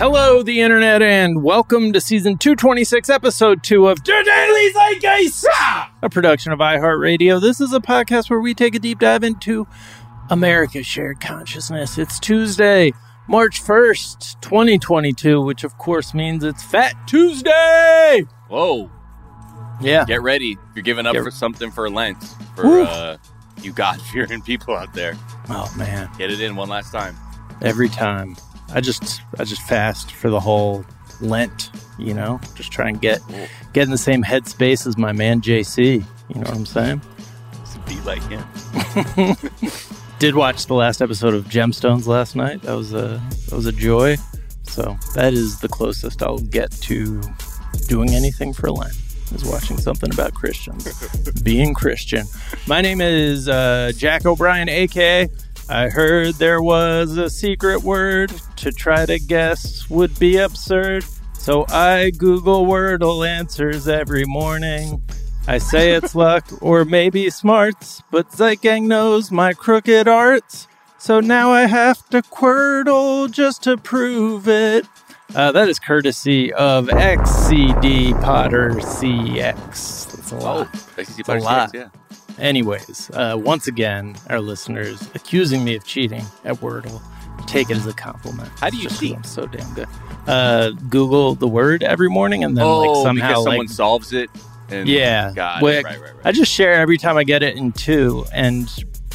Hello, the internet, and welcome to season 226, episode 2 of Daily Zeitgeist, a production of iHeartRadio. This is a podcast where we take a deep dive into America's shared consciousness. It's Tuesday, March 1st, 2022, which of course means it's Fat Tuesday. Whoa. Yeah. Get ready. You're giving up Get- for something for Lent. For Woo. uh, you God fearing people out there. Oh, man. Get it in one last time. Every time. I just, I just fast for the whole Lent, you know, just try and get, get in the same headspace as my man JC. You know what I'm saying? To be like him. did watch the last episode of Gemstones last night. That was a that was a joy. So that is the closest I'll get to doing anything for Lent. Is watching something about Christians, being Christian. My name is uh, Jack O'Brien, aka. I heard there was a secret word to try to guess would be absurd. So I Google Wordle answers every morning. I say it's luck or maybe smarts, but Zeitgang knows my crooked arts. So now I have to quordle just to prove it. Uh, that is courtesy of XCD Potter CX. That's a lot. I see It's a lot. Yeah. Anyways, uh, once again, our listeners accusing me of cheating at Wordle. Take it as a compliment. How do you cheat? I'm so damn good. Uh, Google the word every morning and then oh, like somehow because like someone solves it. And yeah. It. Right, right, right. I just share every time I get it in two, and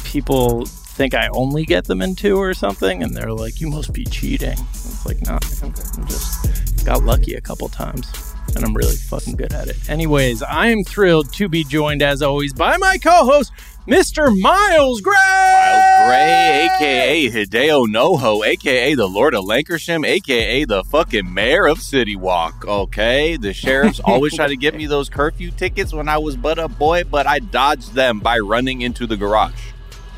people think I only get them in two or something, and they're like, "You must be cheating." It's like, no, I'm I'm just got lucky a couple times, and I'm really fucking good at it. Anyways, I am thrilled to be joined, as always, by my co-host, Mr. Miles Gray. Miles Gray, aka Hideo Noho, aka the Lord of Lancashire, aka the fucking mayor of City Walk. Okay, the sheriffs always try to get me those curfew tickets when I was but a boy, but I dodged them by running into the garage.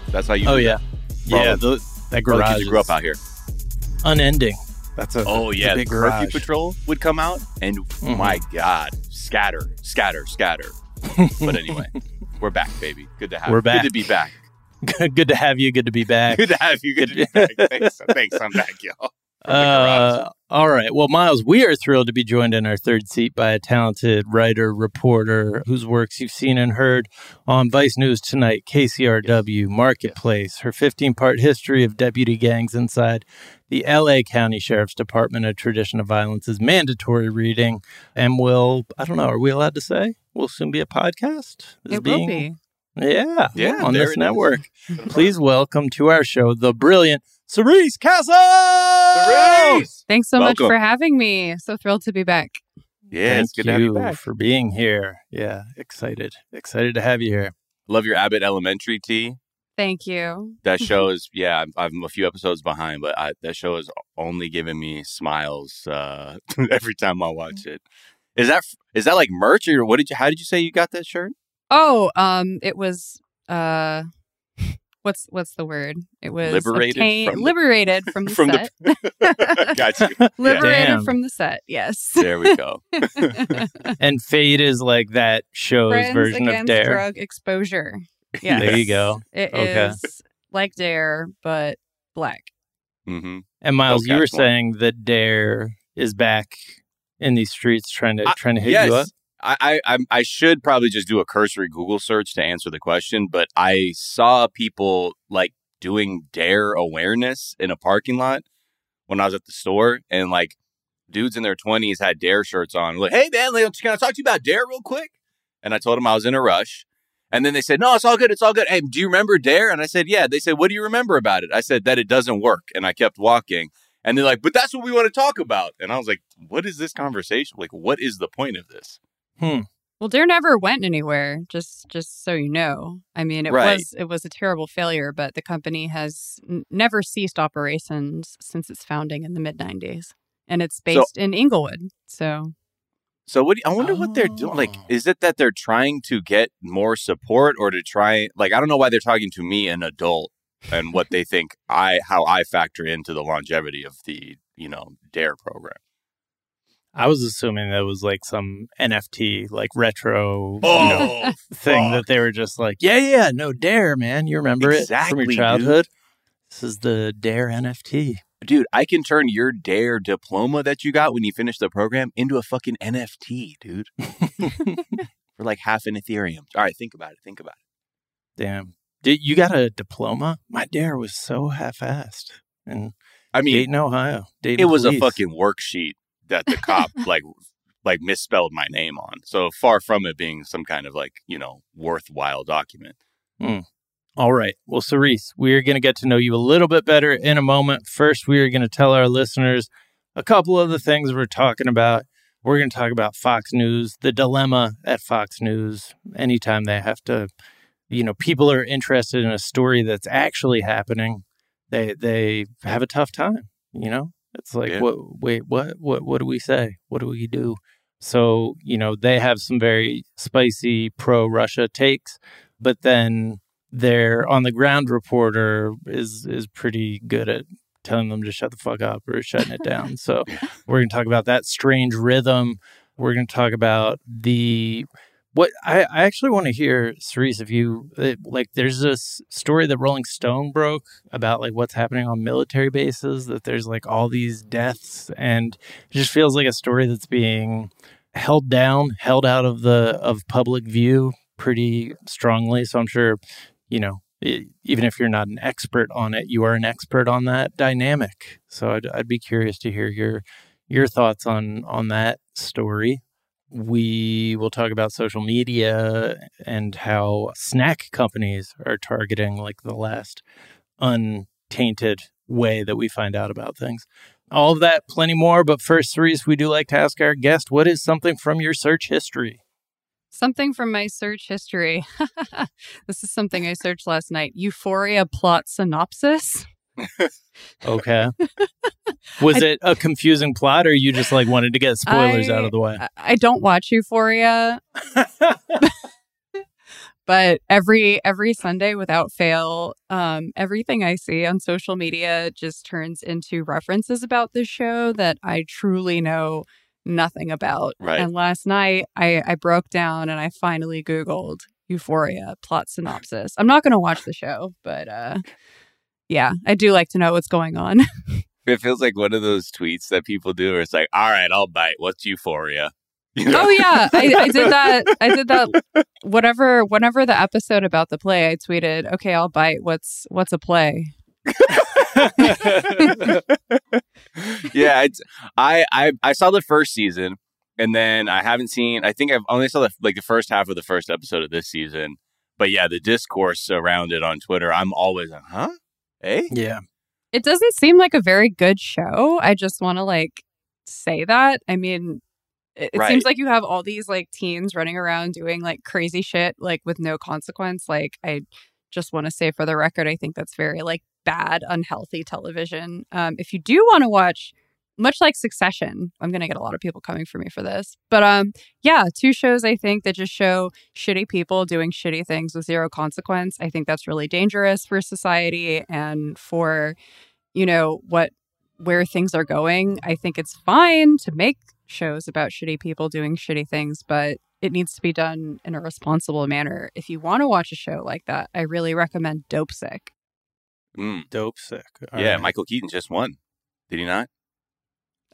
That's how you. Oh do yeah, all yeah. the- that that. For all the garage grew up out here. unending. That's a Oh that's a yeah, the big curfew patrol would come out, and Mhm. my god, scatter, scatter, scatter. but anyway, we're back, baby. Good to have. We're back. Good to be back. good to have you. Good to be back. Good to have you. Good to be back. Thanks, thanks. I'm back, y'all. Uh, all right. Well, Miles, we are thrilled to be joined in our third seat by a talented writer, reporter whose works you've seen and heard on Vice News Tonight, KCRW, Marketplace, her 15 part history of deputy gangs inside the LA County Sheriff's Department, A Tradition of Violence is mandatory reading and will, I don't know, are we allowed to say? Will soon be a podcast? Is It will be. Yeah, Yeah, on this network. Please welcome to our show the brilliant Cerise Castle. Cerise! Thanks so Welcome. much for having me. So thrilled to be back. Yeah, Thank it's good to have you you back. for being here. Yeah, excited, excited to have you here. Love your Abbott Elementary tea. Thank you. That show is yeah. I'm, I'm a few episodes behind, but I, that show is only giving me smiles uh, every time I watch it. Is that is that like merch or what did you? How did you say you got that shirt? Oh, um, it was uh, what's what's the word? It was Liberated obtained- from the- liberated from the from the- set. Got you. liberated Damn. from the set. Yes. There we go. And Fade is like that show's Friends version of Dare. drug exposure. Yeah. There you go. It Okay. is like Dare, but black. hmm And Miles, you were one. saying that Dare is back in these streets trying to I- trying to hit yes. you up. I, I I'm- should probably just do a cursory Google search to answer the question, but I saw people like doing dare awareness in a parking lot when I was at the store, and like dudes in their twenties had dare shirts on. Like, hey man, can I talk to you about dare real quick? And I told them I was in a rush. And then they said, "No, it's all good. It's all good." Hey, do you remember Dare? And I said, "Yeah." They said, "What do you remember about it?" I said that it doesn't work, and I kept walking. And they're like, "But that's what we want to talk about." And I was like, "What is this conversation? Like, what is the point of this?" Hmm. Well, Dare never went anywhere. Just, just so you know. I mean, it Right. was it was a terrible failure, but the company has n- never ceased operations since its founding in the mid '90s, and it's based in Inglewood. So So what? Do you, I wonder what they're doing. Like, Oh. is it that they're trying to get more support, or to try? Like, I don't know why they're talking to me, an adult, and what they think I how I factor into the longevity of the you know Dare program. I was assuming that was like some NFT, like retro Oh, you know, thing that they were just like, yeah, yeah, no Dare, man. You remember it from Exactly, your dude. childhood? This is the Dare NFT. Dude, I can turn your Dare diploma that you got when you finished the program into a fucking NFT, dude. For like half an Ethereum. All right, think about it. Think about it. Damn. Did you got a diploma? My dare was so half-assed. And I mean, Dayton, Ohio. Dayton it was police. a fucking worksheet that the cop like like misspelled my name on. So far from it being some kind of like, you know, worthwhile document. Hmm. All right. Well, Cerise, we're going to get to know you a little bit better in a moment. First, we are going to tell our listeners a couple of the things we're talking about. We're going to talk about Fox News, the dilemma at Fox News. Anytime they have to, you know, people are interested in a story that's actually happening, they they have a tough time. You know, it's like, Yeah. what? Wait, what? What? What do we say? What do we do? So you know, they have some very spicy pro-Russia takes, but then their on the ground reporter is is pretty good at telling them to shut the fuck up or shutting it down. So we're going to talk about that strange rhythm. We're going to talk about the what I, I actually want to hear, Cerise, if you uh, like. There's this story that Rolling Stone broke about like what's happening on military bases. That there's like all these deaths, and it just feels like a story that's being held down, held out of the of public view pretty strongly. So I'm sure, you know, e- even if you're not an expert on it, you are an expert on that dynamic. So I'd, I'd be curious to hear your your thoughts on on that story. We will talk about social media and how snack companies are targeting like the last untainted way that we find out about things. All of that, plenty more. But first, Cerise, we do like to ask our guest, what is something from your search history? Something from my search history. this is something I searched last night. Euphoria plot synopsis. Okay. Was it a confusing plot or you just like wanted to get spoilers out of the way? I, I don't watch Euphoria, but every every Sunday without fail, um, everything I see on social media just turns into references about this show that I truly know nothing about. Right. And last night I, I broke down and I finally Googled Euphoria plot synopsis. I'm not gonna watch the show, but uh yeah, I do like to know what's going on. It feels like one of those tweets that people do where it's like, all right, I'll bite. What's euphoria? You know? Oh yeah, I, I did that. I did that. Whatever, whenever the episode about the play, I tweeted, "Okay, I'll bite. What's what's a play?" yeah, it's, I, I I saw the first season, and then I haven't seen. I think I've only saw the like the first half of the first episode of this season. But yeah, the discourse around it on Twitter, I'm always like, huh? Hey, yeah. It doesn't seem like a very good show. I just want to like say that. I mean, it, it Right. seems like you have all these like teens running around doing like crazy shit like with no consequence. Like I just want to say for the record, I think that's very like bad, unhealthy television. Um, if you do want to watch, much like Succession, I'm gonna get a lot of people coming for me for this, but um, yeah, two shows I think that just show shitty people doing shitty things with zero consequence. I think that's really dangerous for society and for, you know, what where things are going. I think it's fine to make shows about shitty people doing shitty things, but it needs to be done in a responsible manner. If you want to watch a show like that, I really recommend Dopesick. Mm, Dopesick. All yeah, right. Michael Keaton just won. Did he not?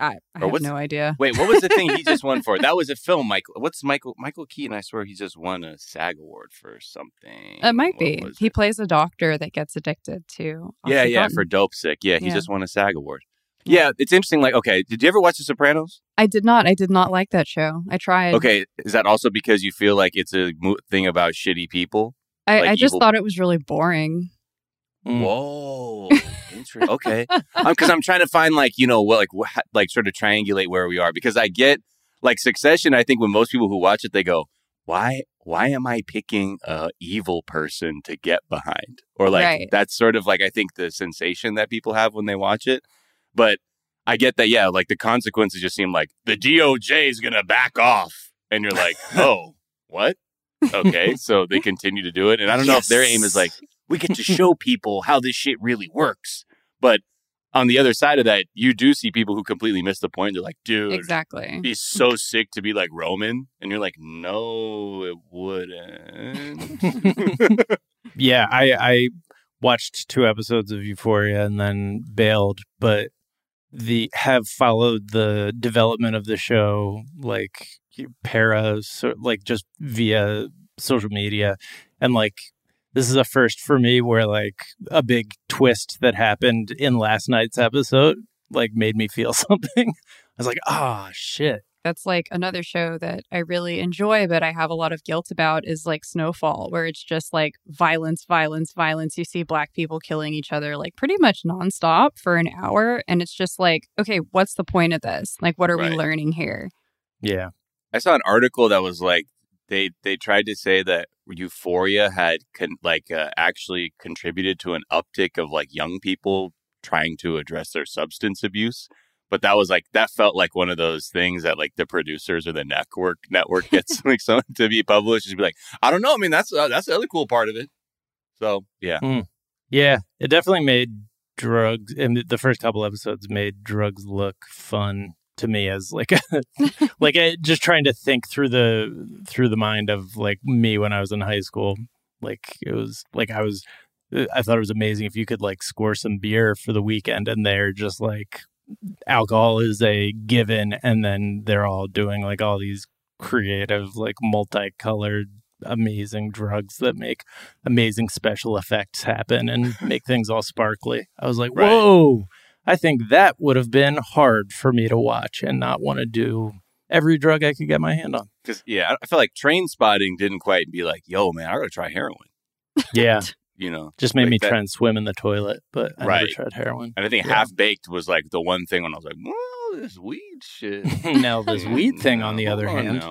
I, I have no idea. Wait, what was the thing he just won for? That was a film, Michael. What's Michael Michael Keaton? I swear he just won a SAG award for something. It might What be. He it? plays a doctor that gets addicted to. Yeah, yeah, for Dopesick. Yeah, he Yeah. just won a SAG award. Yeah, it's interesting. Like, okay, did you ever watch The Sopranos? I did not. I did not like that show. I tried. Okay, is that also because you feel like it's a mo- thing about shitty people? I, like I just evil- thought it was really boring. Mm. Whoa, interesting. Okay, because I'm trying to find like you know what like like sort of triangulate where we are because I get like Succession. I think when most people who watch it, they go, "Why? Why am I picking a evil person to get behind?" Or like Right. that's sort of like I think the sensation that people have when they watch it. But I get that. Yeah, like the consequences just seem like the DOJ is gonna back off, and you're like, "Oh, what?" Okay, so they continue to do it, and I don't know if their aim is like we get to show people how this shit really works. But on the other side of that, you do see people who completely miss the point. They're like, dude, Exactly. be so sick to be like Roman. And you're like, no, it wouldn't. yeah, I, I watched two episodes of Euphoria and then bailed, but the have followed the development of the show like para so, like just via social media and like this is a first for me where like a big twist that happened in last night's episode like made me feel something. I was like, ah, oh, shit. That's like another show that I really enjoy, but I have a lot of guilt about is like Snowfall, where it's just like violence, violence, violence. You see black people killing each other like pretty much nonstop for an hour. And it's just like, okay, what's the point of this? Like, what are right. we learning here? Yeah. I saw an article that was like, they they tried to say that euphoria had con- like uh, actually contributed to an uptick of like young people trying to address their substance abuse but that was like that felt like one of those things that like the producers or the network network gets like something to be published to be like i don't know i mean that's uh, that's the other cool part of it. So yeah. Mm. yeah it definitely made drugs and the first couple episodes made drugs look fun to me as like a, like a, just trying to think through the through the mind of like me when I was in high school. Like it was like I was I thought it was amazing if you could like score some beer for the weekend and they're just like alcohol is a given and then they're all doing like all these creative like multicolored amazing drugs that make amazing special effects happen and make things all sparkly. I was like, right. "Whoa." I think that would have been hard for me to watch and not want to do every drug I could get my hand on. Because yeah, I feel like Trainspotting didn't quite be like, "Yo, man, I gotta try heroin." Yeah, you know, just made like me that, try and swim in the toilet, but I right. never tried heroin. And I think yeah. half baked was like the one thing when I was like, "Well, this weed shit." now this weed thing, on the other hand,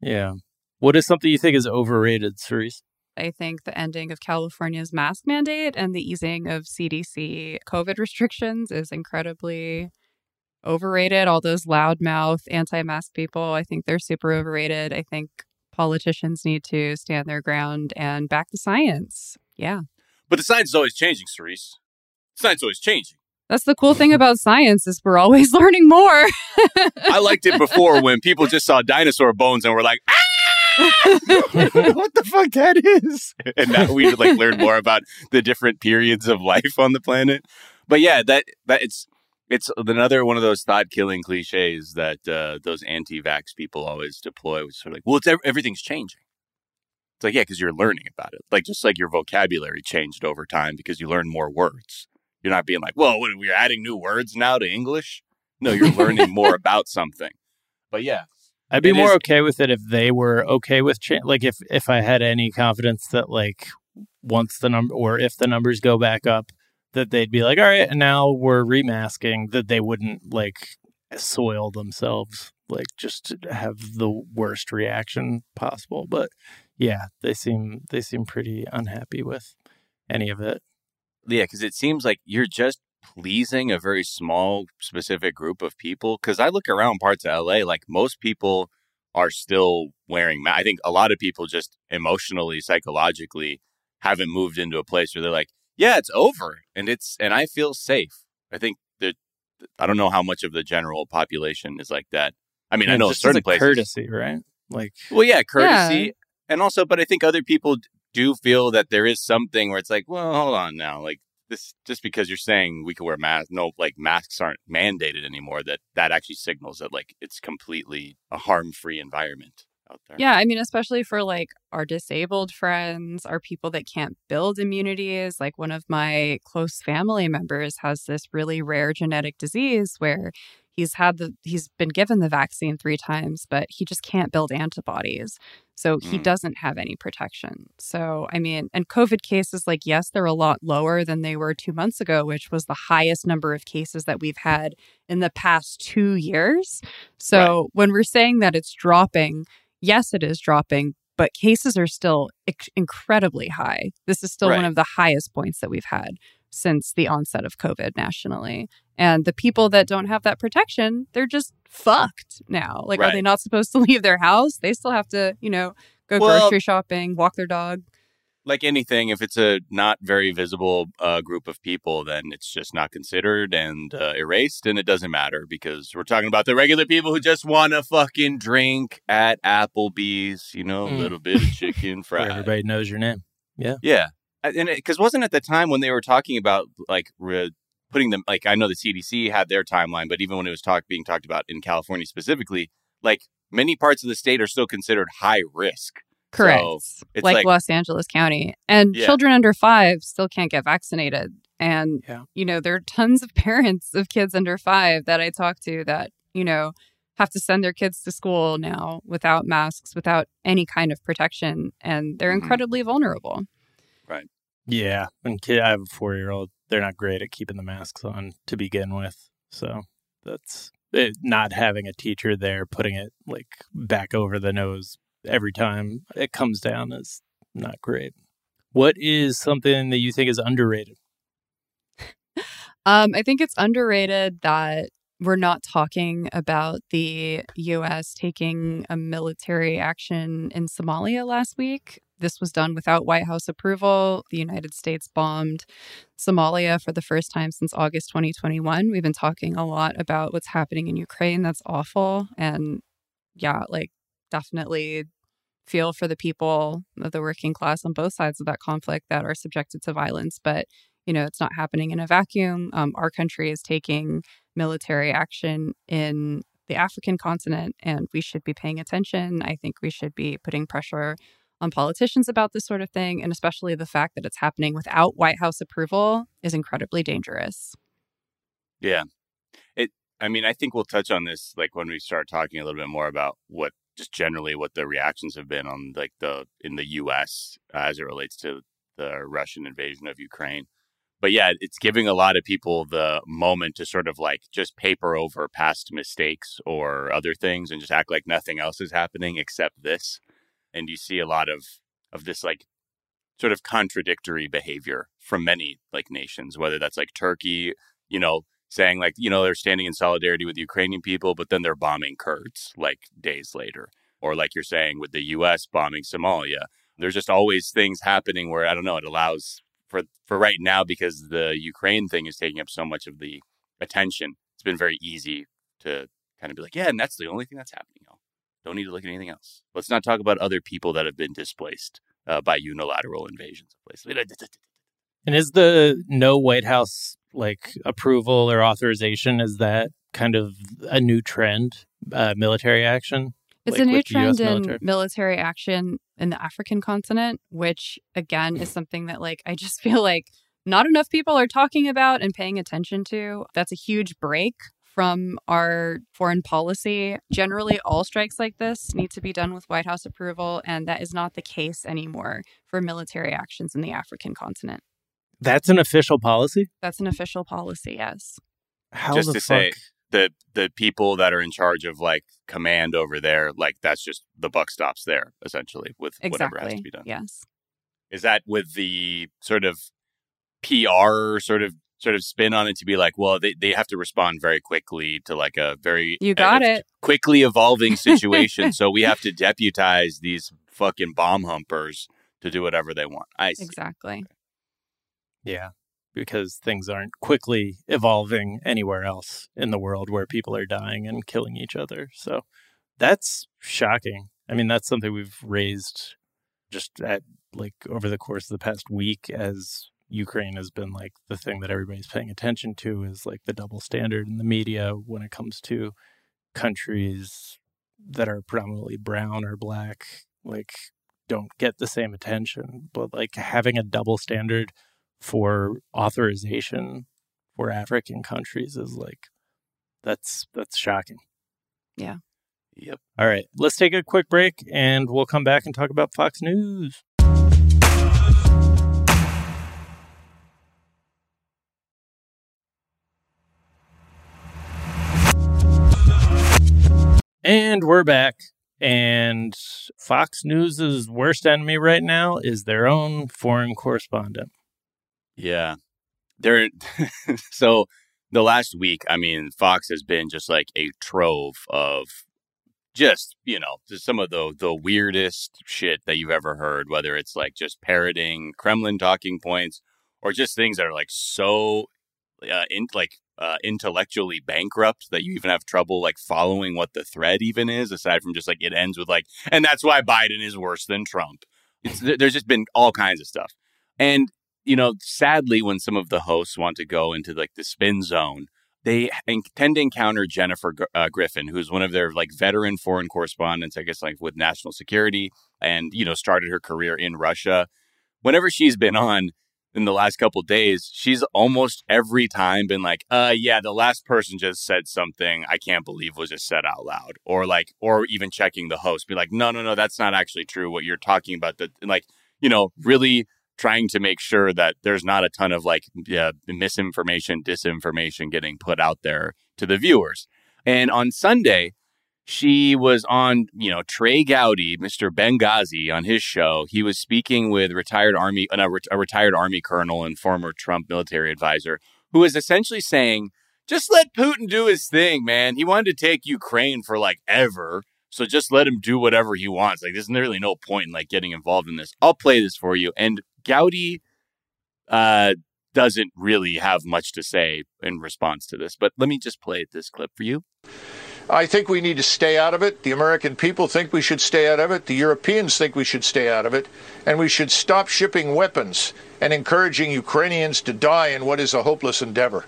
yeah. What is something you think is overrated, Cerise? I think the ending of California's mask mandate and the easing of CDC COVID restrictions is incredibly overrated. All those loudmouth anti mask people, I think they're super overrated. I think politicians need to stand their ground and back the science. Yeah. But the science is always changing, Cerise. Science is always changing. That's the cool thing about science is we're always learning more. I liked it before when people just saw dinosaur bones and were like, ah! what the fuck that is? And now we like learn more about the different periods of life on the planet. But yeah, that that it's it's another one of those thought killing cliches that uh, those anti-vax people always deploy, which sort of like, well, it's everything's changing. It's like, yeah, because you're learning about it. Like just like your vocabulary changed over time because you learn more words. You're not being like, well, what, we're adding new words now to English. No, you're learning more about something. But yeah, I'd be more is, okay with it if they were okay with cha- like if if I had any confidence that like once the number or if the numbers go back up that they'd be like all right and now we're remasking that they wouldn't like soil themselves like just have the worst reaction possible. But yeah they seem they seem pretty unhappy with any of it. Yeah because it seems like you're just pleasing a very small specific group of people because i look around parts of la like most people are still wearing masks i think a lot of people just emotionally psychologically haven't moved into a place where they're like yeah it's over and it's and i feel safe. I think that i don't know how much of the general population is like that. I mean i know certain places courtesy right? Like well yeah courtesy yeah. and also but i think other people do feel that there is something where it's like well hold on now like this just because you're saying we can wear masks no like masks aren't mandated anymore that that actually signals that like it's completely a harm-free environment out there. Yeah i mean especially for like our disabled friends our people that can't build immunities like one of my close family members has this really rare genetic disease where he's had the he's been given the vaccine three times but he just can't build antibodies so he mm. doesn't have any protection so i mean and covid cases like yes they're a lot lower than they were two months ago which was the highest number of cases that we've had in the past two years so right. when we're saying that it's dropping yes it is dropping but cases are still incredibly high this is still right. one of the highest points that we've had since the onset of COVID nationally. And the people that don't have that protection, they're just fucked now. Like, right. are they not supposed to leave their house? They still have to, you know, go well, grocery shopping, walk their dog. Like anything, if it's a not very visible uh, group of people, then it's just not considered and uh, erased, and it doesn't matter because we're talking about the regular people who just want to fucking drink at Applebee's, you know, a mm. little bit of chicken fried. everybody knows your name. Yeah. Yeah and because wasn't at the time when they were talking about like re- putting them like I know the CDC had their timeline, but even when it was talk being talked about in California specifically, like many parts of the state are still considered high risk. Correct. So it's like, like- Los Angeles County. And Yeah. children under five still can't get vaccinated. And, Yeah. you know, there are tons of parents of kids under five that I talk to that, you know, have to send their kids to school now without masks, without any kind of protection. And they're Mhm. incredibly vulnerable. Yeah, and kid, I have a four year old. They're not great at keeping the masks on to begin with, so that's it, not having a teacher there putting it like back over the nose every time it comes down is not great. What is something that you think is underrated? Um, I think it's underrated that we're not talking about the U.S. taking a military action in Somalia last week. This was done without White House approval. The United States bombed Somalia for the first time since August 2021. We've been talking a lot about what's happening in Ukraine. That's awful. And yeah, like definitely feel for the people of the working class on both sides of that conflict that are subjected to violence. But you know, it's not happening in a vacuum. Um, our country is taking military action in the African continent, and we should be paying attention. I think we should be putting pressure on politicians about this sort of thing, and especially the fact that it's happening without White House approval is incredibly dangerous. Yeah. It I mean, I think we'll touch on this like when we start talking a little bit more about what just generally what the reactions have been on like the in the US as it relates to the Russian invasion of Ukraine. But yeah, it's giving a lot of people the moment to sort of like just paper over past mistakes or other things and just act like nothing else is happening except this. And you see a lot of of this like sort of contradictory behavior from many like nations, whether that's like Turkey, you know, saying like, you know, they're standing in solidarity with the Ukrainian people, but then they're bombing Kurds like days later. Or like you're saying with the US bombing Somalia. There's just always things happening where I don't know, it allows for for right now because the Ukraine thing is taking up so much of the attention. It's been very easy to kind of be like, yeah, and that's the only thing that's happening. Y'all. Don't need to look at anything else. Let's not talk about other people that have been displaced uh, by unilateral invasions of places. And is the no White House like approval or authorization is that kind of a new trend? Uh, military action. It's like, a new with the US trend in military? military action in the African continent, which again is something that like I just feel like not enough people are talking about and paying attention to. That's a huge break from our foreign policy. Generally, all strikes like this need to be done with White House approval, and that is not the case anymore for military actions in the African continent. That's an official policy. That's an official policy, yes. How Just the to fuck? say- the the people that are in charge of like command over there, like that's just the buck stops there essentially with whatever has to be done. Yes. Is that with the sort of PR sort of sort of spin on it to be like, well, they, they have to respond very quickly to like a very You got uh, it. quickly evolving situation. so we have to deputize these fucking bomb humpers to do whatever they want. I see. Exactly. Yeah, because things aren't quickly evolving anywhere else in the world where people are dying and killing each other. So that's shocking. I mean, that's something we've raised just at like over the course of the past week as Ukraine has been like the thing that everybody's paying attention to is like the double standard in the media when it comes to countries that are predominantly brown or black, like don't get the same attention. But like having a double standard for authorization for African countries is like that's that's shocking. Yeah. Yep. All right, let's take a quick break and we'll come back and talk about Fox News. And we're back. And Fox News' worst enemy right now is their own foreign correspondent. Yeah. There so the last week, I mean, Fox has been just like a trove of just, you know, just some of the the weirdest shit that you've ever heard, whether it's like just parroting Kremlin talking points or just things that are like so uh, in, like uh, intellectually bankrupt that you even have trouble like following what the thread even is aside from just like it ends with like and that's why Biden is worse than Trump. It's there's just been all kinds of stuff. And, you know, sadly, when some of the hosts want to go into like the spin zone, they tend to encounter Jennifer uh, Griffin, who's one of their like veteran foreign correspondents, I guess, like with national security and, you know, started her career in Russia. Whenever she's been on, in the last couple days, she's almost every time been like, uh, yeah, the last person just said something I can't believe was just said out loud. Or like, or even checking the host, be like, no, no, no, that's not actually true. What you're talking about, that like, you know, really trying to make sure that there's not a ton of like yeah, misinformation, disinformation getting put out there to the viewers. And on Sunday, she was on, you know, Trey Gowdy, Mr. Benghazi, on his show. He was speaking with retired army, uh, a retired army colonel and former Trump military advisor, who was essentially saying, "Just let Putin do his thing, man. He wanted to take Ukraine for like ever, so just let him do whatever he wants. Like, there's really no point in like getting involved in this. I'll play this for you." And Gowdy, uh, doesn't really have much to say in response to this, but let me just play this clip for you. I think we need to stay out of it. The American people think we should stay out of it. The Europeans think we should stay out of it. And we should stop shipping weapons and encouraging Ukrainians to die in what is a hopeless endeavor.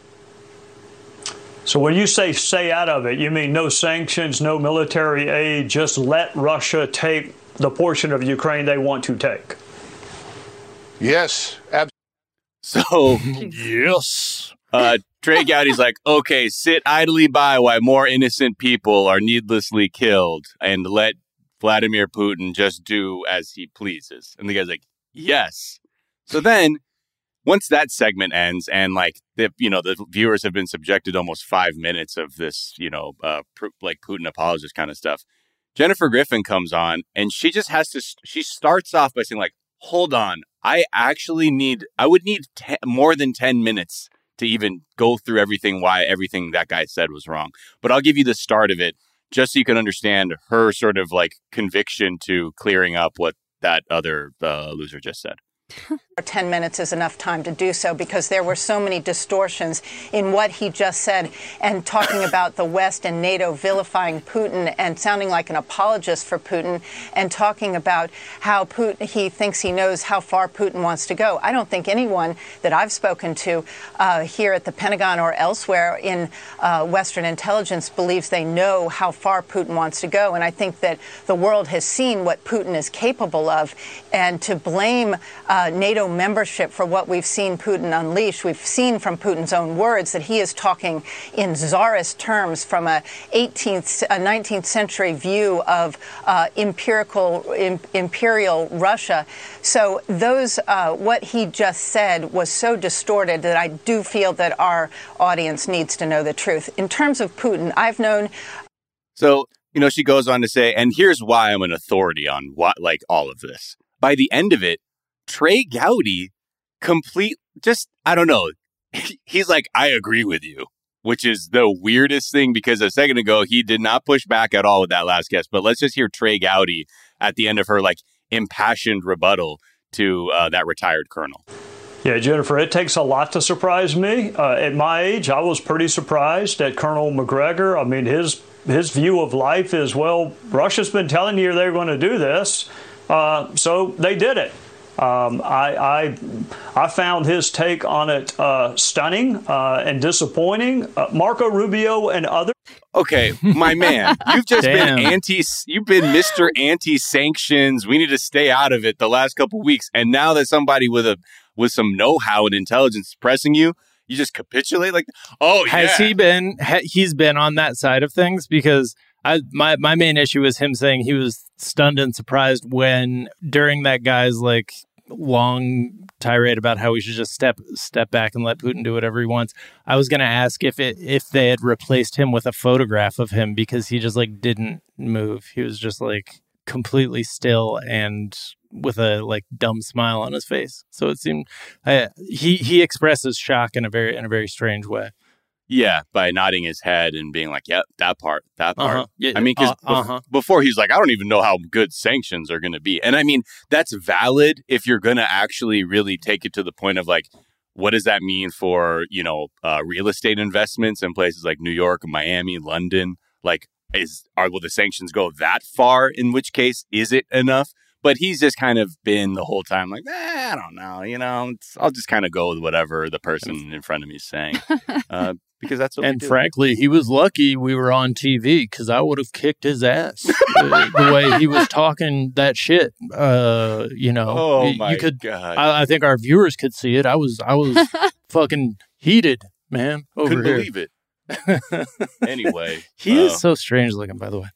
So when you say stay out of it, you mean no sanctions, no military aid, just let Russia take the portion of Ukraine they want to take? Yes, absolutely. So, yes. Uh, Trey Gowdy's like, okay, sit idly by while more innocent people are needlessly killed and let Vladimir Putin just do as he pleases. And the guy's like, yes. So then once that segment ends and like the you know the viewers have been subjected almost five minutes of this you know uh pr- like Putin apologist kind of stuff, Jennifer Griffin comes on and she just has to she starts off by saying like, hold on, I actually need I would need te- more than ten minutes to even go through everything why everything that guy said was wrong. But I'll give you the start of it just so you can understand her sort of like conviction to clearing up what that other uh, loser just said. 10 minutes is enough time to do so because there were so many distortions in what he just said and talking about the West and NATO vilifying Putin and sounding like an apologist for Putin and talking about how Putin, he thinks he knows how far Putin wants to go. I don't think anyone that I've spoken to uh, here at the Pentagon or elsewhere in uh, Western intelligence believes they know how far Putin wants to go. And I think that the world has seen what Putin is capable of. And to blame uh, NATO membership for what we've seen Putin unleash. We've seen from Putin's own words that he is talking in czarist terms from a 18th, a 19th century view of uh, empirical, Im, imperial Russia. So those, uh, what he just said was so distorted that I do feel that our audience needs to know the truth. In terms of Putin, I've known. So, you know, she goes on to say, and here's why I'm an authority on what, like all of this. By the end of it, Trey Gowdy complete just I don't know. He's like, I agree with you, which is the weirdest thing because a second ago he did not push back at all with that last guest. But let's just hear Trey Gowdy at the end of her like impassioned rebuttal to uh, that retired colonel. Yeah, Jennifer, it takes a lot to surprise me. Uh, at my age, I was pretty surprised at Colonel Macgregor. I mean, his his view of life is well, Russia's been telling you they're going to do this, uh, so they did it. Um, I, I, I found his take on it uh, stunning uh, and disappointing. Uh, Marco Rubio and others. Okay, my man, you've just been anti. You've been Mister Anti Sanctions. We need to stay out of it the last couple weeks, and now that somebody with a with some know how and intelligence is pressing you, you just capitulate like, oh, has yeah. he been? Ha- he's been on that side of things because I my my main issue was him saying he was stunned and surprised when during that guy's like long tirade about how we should just step step back and let Putin do whatever he wants. I was going to ask if it if they had replaced him with a photograph of him because he just like didn't move. He was just like completely still and with a like dumb smile on his face. So it seemed uh, he he expresses shock in a very in a very strange way. Yeah, by nodding his head and being like, "Yep, that part, that part." Uh-huh. Yeah, I mean, because uh, uh-huh. before he's like, "I don't even know how good sanctions are going to be," and I mean that's valid if you're going to actually really take it to the point of like, what does that mean for you know uh, real estate investments in places like New York, Miami, London? Like, is are will the sanctions go that far? In which case, is it enough? but he's just kind of been the whole time like, eh, I don't know, you know, I'll just kind of go with whatever the person in front of me is saying, uh, because that's what we And do. frankly, he was lucky we were on TV because I would have kicked his ass the, the way he was talking that shit. Uh, you know, oh my you could. god, I, I think our viewers could see it. I was, I was fucking heated, man. Over couldn't here. believe it. Anyway, he uh, is so strange looking, by the way.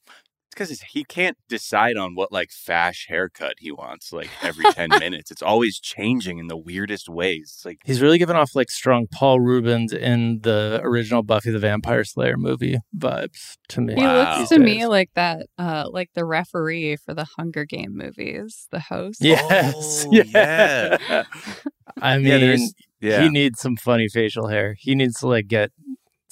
It's because he can't decide on what like fash haircut he wants like every 10 minutes. It's always changing in the weirdest ways. It's like, He's really giving off like strong Paul Reubens in the original Buffy the Vampire Slayer movie vibes to me. He Wow. looks to me like that, uh, like the referee for the Hunger Game movies, the host. Yes. Oh, yeah. yeah. I mean, there's, yeah. he needs some funny facial hair. He needs to like get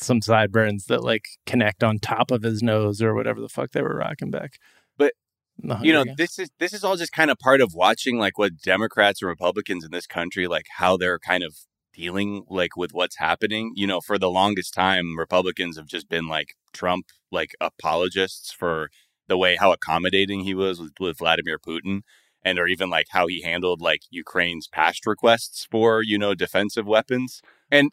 some sideburns that like connect on top of his nose or whatever the fuck they were rocking back. But, you know, this is this is all just kind of part of watching like what Democrats and Republicans in this country like how they're kind of dealing like with what's happening. You know, for the longest time, Republicans have just been like Trump like apologists for the way how accommodating he was with, with Vladimir Putin. And or even like how he handled like Ukraine's past requests for, you know, defensive weapons. And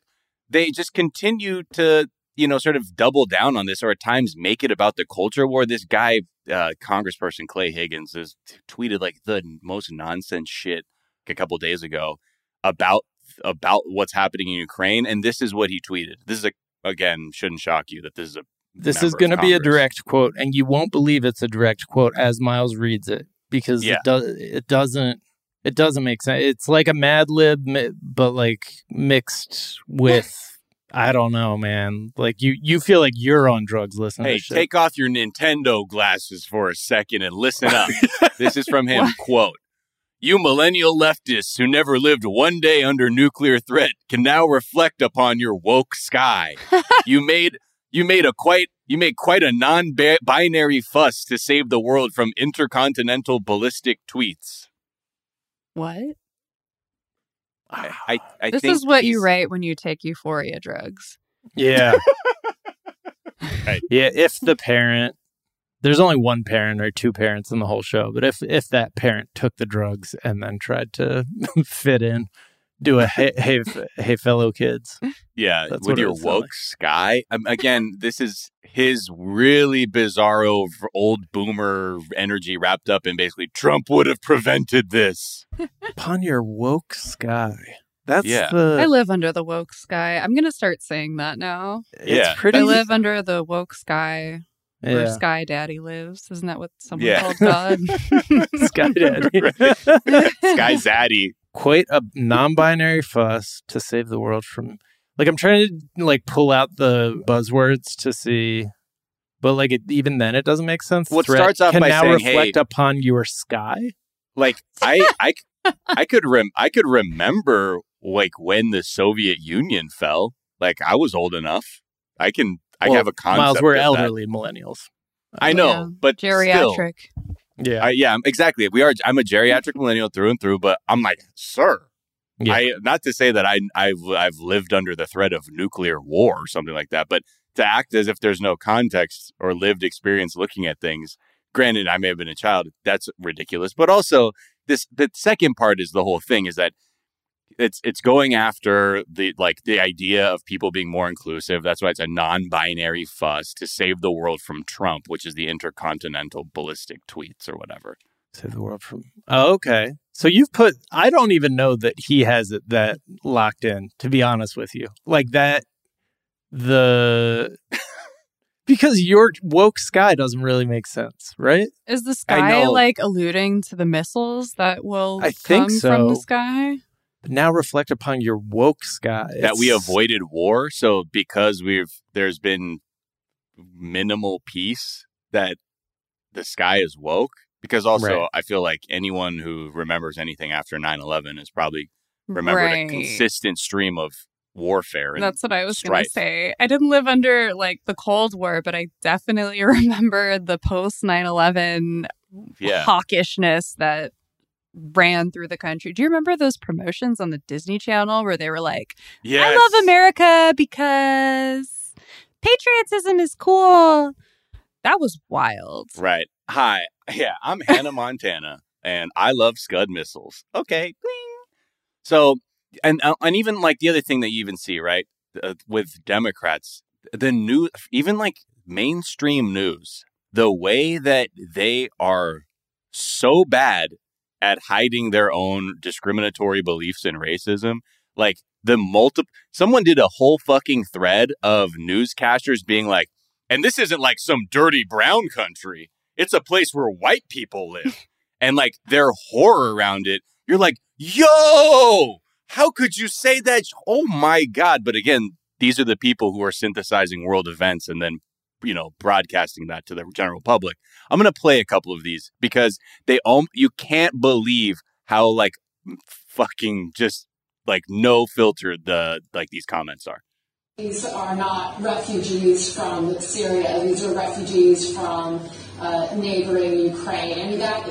they just continue to, you know, sort of double down on this or at times make it about the culture war. This guy, uh, Congressperson Clay Higgins, has t- tweeted like the most nonsense shit a couple days ago about about what's happening in Ukraine. And this is what he tweeted. This is a again shouldn't shock you that this is a this is going to be a direct quote, and you won't believe it's a direct quote as Miles reads it because Yeah. it does it doesn't it doesn't make sense. It's like a Mad Lib, but like mixed with I don't know, man. Like you you feel like you're on drugs listening. Hey, take off your Nintendo glasses for a second and listen up. this is from him. Quote. You millennial leftists who never lived one day under nuclear threat can now reflect upon your woke sky. you made you made a quite you made quite a non-binary fuss to save the world from intercontinental ballistic tweets. What? I, I, I this think is what you write when you take euphoria drugs. Yeah. Right. Yeah, if the parent there's only one parent or two parents in the whole show, but if if that parent took the drugs and then tried to fit in, do a hey hey, hey fellow kids. Yeah, That's with your woke like. sky. Um, again, this is his really bizarro old boomer energy wrapped up in basically Trump would have prevented this. Upon your woke sky. That's Yeah. the I live under the woke sky. I'm gonna start saying that now. it's Yeah. pretty I live under the woke sky where yeah. Sky Daddy lives. Isn't that what someone Yeah. called God? Sky Daddy. Sky Zaddy. Quite a non-binary fuss to save the world from like I'm trying to like pull out the buzzwords to see but like it, even then it doesn't make sense. Well, it Threat starts off can by now saying, reflect hey- upon your sky. Like I, I, I could rem- I could remember like when the Soviet Union fell. Like I was old enough. I can. I Well, have a concept. Miles, we're of that. elderly millennials. I know, Yeah. but still, Geriatric. Yeah. I, yeah, exactly. We are. I'm a geriatric millennial through and through, but I'm like, sir. Yeah. I not to say that I I've I've lived under the threat of nuclear war or something like that, but to act as if there's no context or lived experience looking at things. Granted, I may have been a child. That's ridiculous. But also, this the second part is the whole thing is that it's it's going after the like the idea of people being more inclusive. That's why it's a non-binary fuss to save the world from Trump, which is the intercontinental ballistic tweets or whatever. Save the world from. Oh, okay. So you've put. I don't even know that he has it that locked in. To be honest with you, like that. The because your woke sky doesn't really make sense, right? Is the sky like alluding to the missiles that will I think come from the sky? But now reflect upon your woke sky that we avoided war. So because we've there's been minimal peace, that the sky is woke. Because also, Right. I feel like anyone who remembers anything after 9-11 has probably remembered right. a consistent stream of warfare. And That's what I was strife. going to say. I didn't live under like the Cold War, but I definitely remember the post 9 11 Yeah. hawkishness that ran through the country. Do you remember those promotions on the Disney Channel where they were like, yes. I love America because patriotism is cool? That was wild. Right. Hi. Yeah, I'm Hannah Montana. and I love Scud missiles. Okay, so and uh, and even like the other thing that you even see right uh, with Democrats, the new even like mainstream news, the way that they are so bad at hiding their own discriminatory beliefs and racism, like the multiple someone did a whole fucking thread of newscasters being like, and this isn't like some dirty brown country. It's a place where white people live. and like their horror around it, you're like, yo, how could you say that? Oh my God. But again, these are the people who are synthesizing world events and then, you know, broadcasting that to the general public. I'm going to play a couple of these because they, um, you can't believe how like fucking just like no filter the, like these comments are. These are not refugees from Syria. These are refugees from uh, neighboring Ukraine. I mean, that,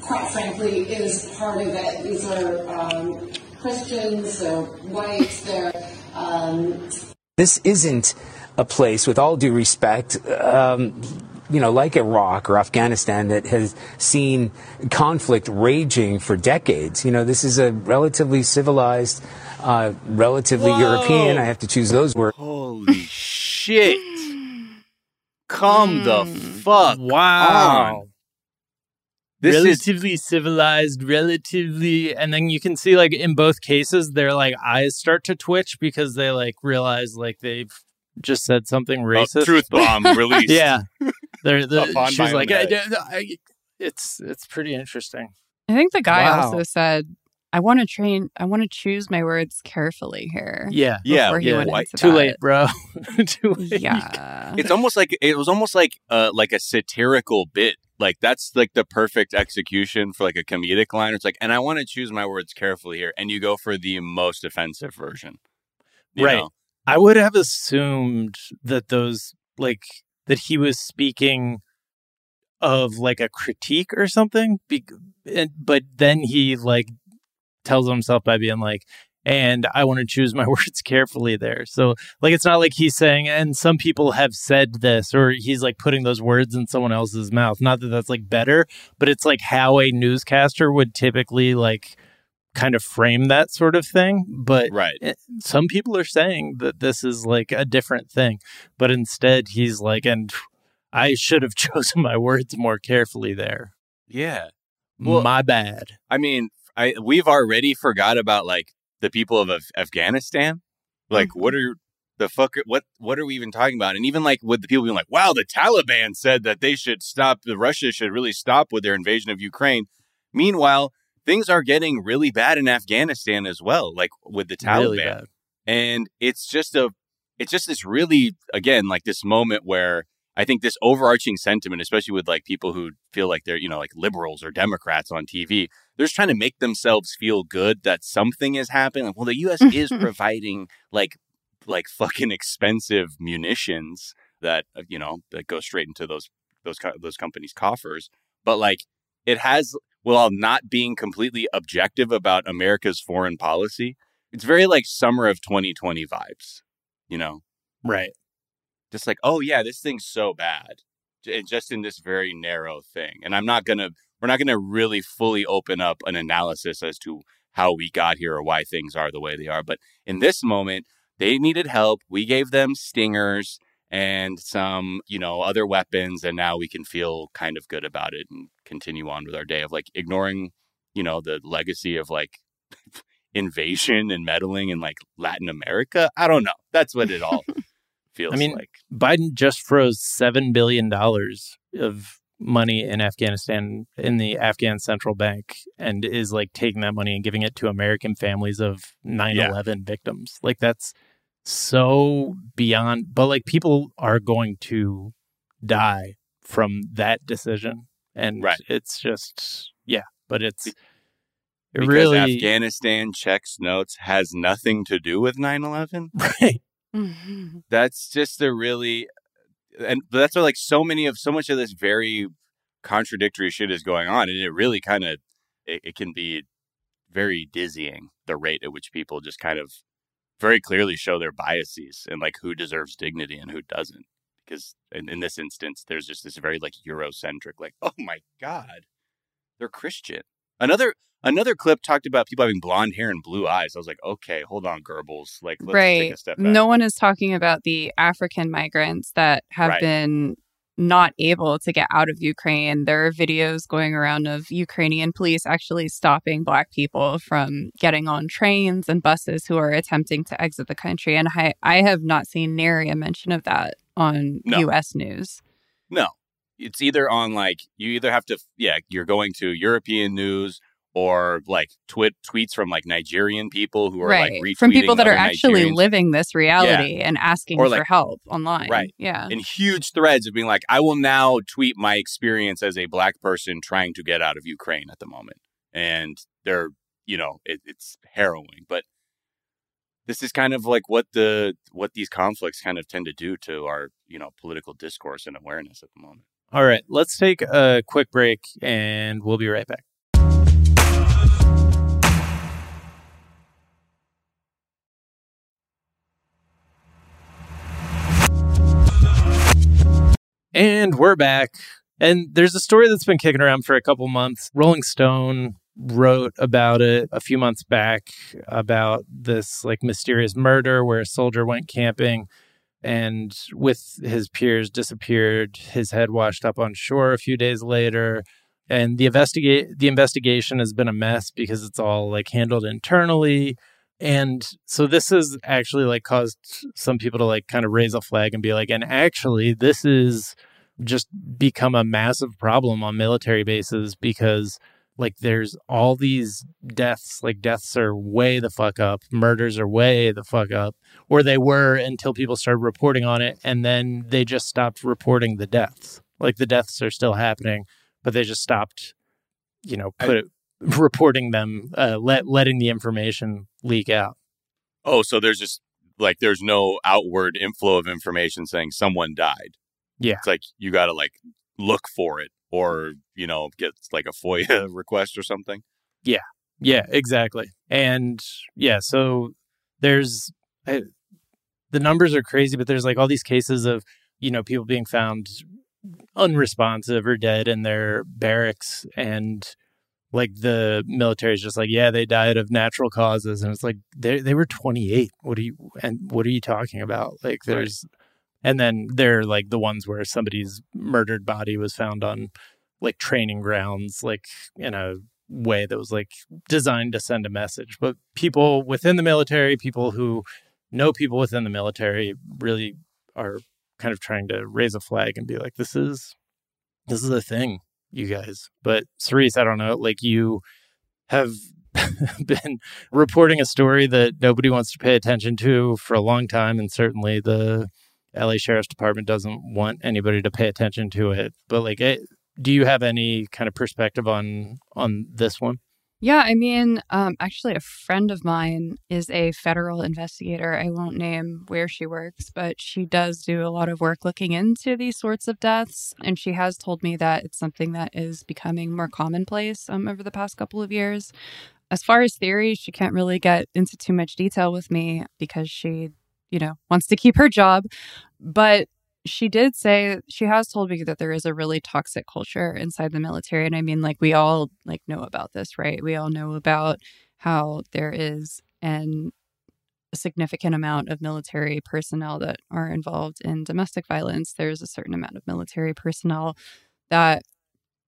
quite frankly, is part of it. These are um, Christians, they're whites, they're. Um... This isn't a place, with all due respect, um, you know, like Iraq or Afghanistan that has seen conflict raging for decades. You know, this is a relatively civilized, uh, relatively Whoa. European. I have to choose those words. Holy shit. Come mm. the fuck wow. on. This relatively is... civilized, relatively, and then you can see like in both cases, their like eyes start to twitch because they like realize like they've just said something racist. truth bomb released. yeah, they're, they're she's like, I, I, it's it's pretty interesting. I think the guy wow. also said, "I want to train. I want to choose my words carefully here." Yeah, yeah, yeah. Too late, bro. Too late. Yeah, it's almost like it was almost like uh like a satirical bit. Like that's like the perfect execution for like a comedic line. It's like, and I want to choose my words carefully here, and you go for the most offensive version, right? Know? I would have assumed that those like that he was speaking of like a critique or something be- and, but then he like tells himself by being like and I want to choose my words carefully there. So, like, it's not like he's saying, and some people have said this, or he's like putting those words in someone else's mouth. Not that that's like better, but it's like how a newscaster would typically like kind of frame that sort of thing. But right. Eh, some people are saying that this is like a different thing. But instead, he's like, and I should have chosen my words more carefully there. Yeah. Well, my bad. I mean, I we've already forgot about like the people of Af- Afghanistan. Like, mm-hmm. what are the fuck? What what are we even talking about? And even like with the people being like, "Wow, the Taliban said that they should stop. The Russia should really stop with their invasion of Ukraine." Meanwhile, things are getting really bad in Afghanistan as well, like with the Taliban. Really and it's just a it's just this really again like this moment where I think this overarching sentiment, especially with like people who feel like they're, you know, like liberals or Democrats on TV, they're just trying to make themselves feel good that something is happening. Like, well, the US is providing like like fucking expensive munitions that uh, you know that go straight into those those those companies' coffers. But like it has while not being completely objective about America's foreign policy, it's very like summer of 2020 vibes, you know? Right. Just like, oh yeah, this thing's so bad. And eh, Just in this very narrow thing. And I'm not going to, we're not going to really fully open up an analysis as to how we got here or why things are the way they are. But in this moment, they needed help. We gave them stingers and some, you know, other weapons. And now we can feel kind of good about it and continue on with our day of like ignoring, you know, the legacy of like invasion and meddling in like Latin America. I don't know. That's what it all feels I mean, like. Biden just froze $7 billion of money in Afghanistan in the Afghan central bank and is like taking that money and giving it to American families of 9 yeah. 11 victims. Like that's so beyond, but like people are going to die from that decision. And right. it's just, yeah, but it's. It because really, Afghanistan checks notes has nothing to do with 9 11. Right. Mm-hmm. That's just a really, and that's why like so many of so much of this very contradictory shit is going on, and it really kind of it, it can be very dizzying the rate at which people just kind of very clearly show their biases and like who deserves dignity and who doesn't. Because in, in this instance, there's just this very like Eurocentric, like, oh my God, they're Christian. Another another clip talked about people having blonde hair and blue eyes. I was like, okay, hold on, Goebbels. Like, let's right. take a step back. No one is talking about the African migrants that have Right. been not able to get out of Ukraine. There are videos going around of Ukrainian police actually stopping Black people from getting on trains and buses who are attempting to exit the country. And I, I have not seen nary a mention of that on No. US news. No, it's either on like you either have to yeah you're going to European news or like twit tweets from like Nigerian people who are right. like From people that are actually Nigerians living this reality and asking Or, for help online. Right. Yeah. in huge threads of being like, I will now tweet my experience as a black person trying to get out of Ukraine at the moment, and they're you know it, it's harrowing, but this is kind of like what the what these conflicts kind of tend to do to our you know political discourse and awareness at the moment. All right, let's take a quick break and we'll be right back. And we're back. And there's a story that's been kicking around for a couple months. Rolling Stone wrote about it a few months back about this like mysterious murder where a soldier went camping and with his peers disappeared his head washed up on shore a few days later and the investigate the investigation has been a mess because it's all like handled internally and so this has actually like caused some people to like kind of raise a flag and be like and actually this is just become a massive problem on military bases because like there's all these deaths like deaths are way the fuck up murders are way the fuck up or they were until people started reporting on it and then they just stopped reporting the deaths. Like the deaths are still happening but they just stopped you know I- put it, reporting them uh, let letting the information leak out Oh, so there's just like there's no outward inflow of information saying someone died. Yeah. It's like you got to like look for it or, you know, get like a FOIA request or something. Yeah, yeah, exactly. And yeah, so there's uh, the numbers are crazy, but there's like all these cases of, you know, people being found unresponsive or dead in their barracks and like the military is just like, yeah, they died of natural causes and it's like they they were 28. What are you and what are you talking about? Like there's and then they're like the ones where somebody's murdered body was found on like training grounds like in a way that was like designed to send a message. But people within the military, people who know people within the military, really are kind of trying to raise a flag and be like, "This is this is a thing, you guys." But Cerise, I don't know, like you have been reporting a story that nobody wants to pay attention to for a long time, and certainly the LA Sheriff's Department doesn't want anybody to pay attention to it. But like, it, do you have any kind of perspective on on this one? Yeah, I mean, um, actually, a friend of mine is a federal investigator. I won't name where she works, but she does do a lot of work looking into these sorts of deaths. And she has told me that it's something that is becoming more commonplace um, over the past couple of years. As far as theories, she can't really get into too much detail with me because she, you know, wants to keep her job. But she did say she has told me that there is a really toxic culture inside the military and i mean like we all like know about this right? We all know about how there is an a significant amount of military personnel that are involved in domestic violence. There's a certain amount of military personnel that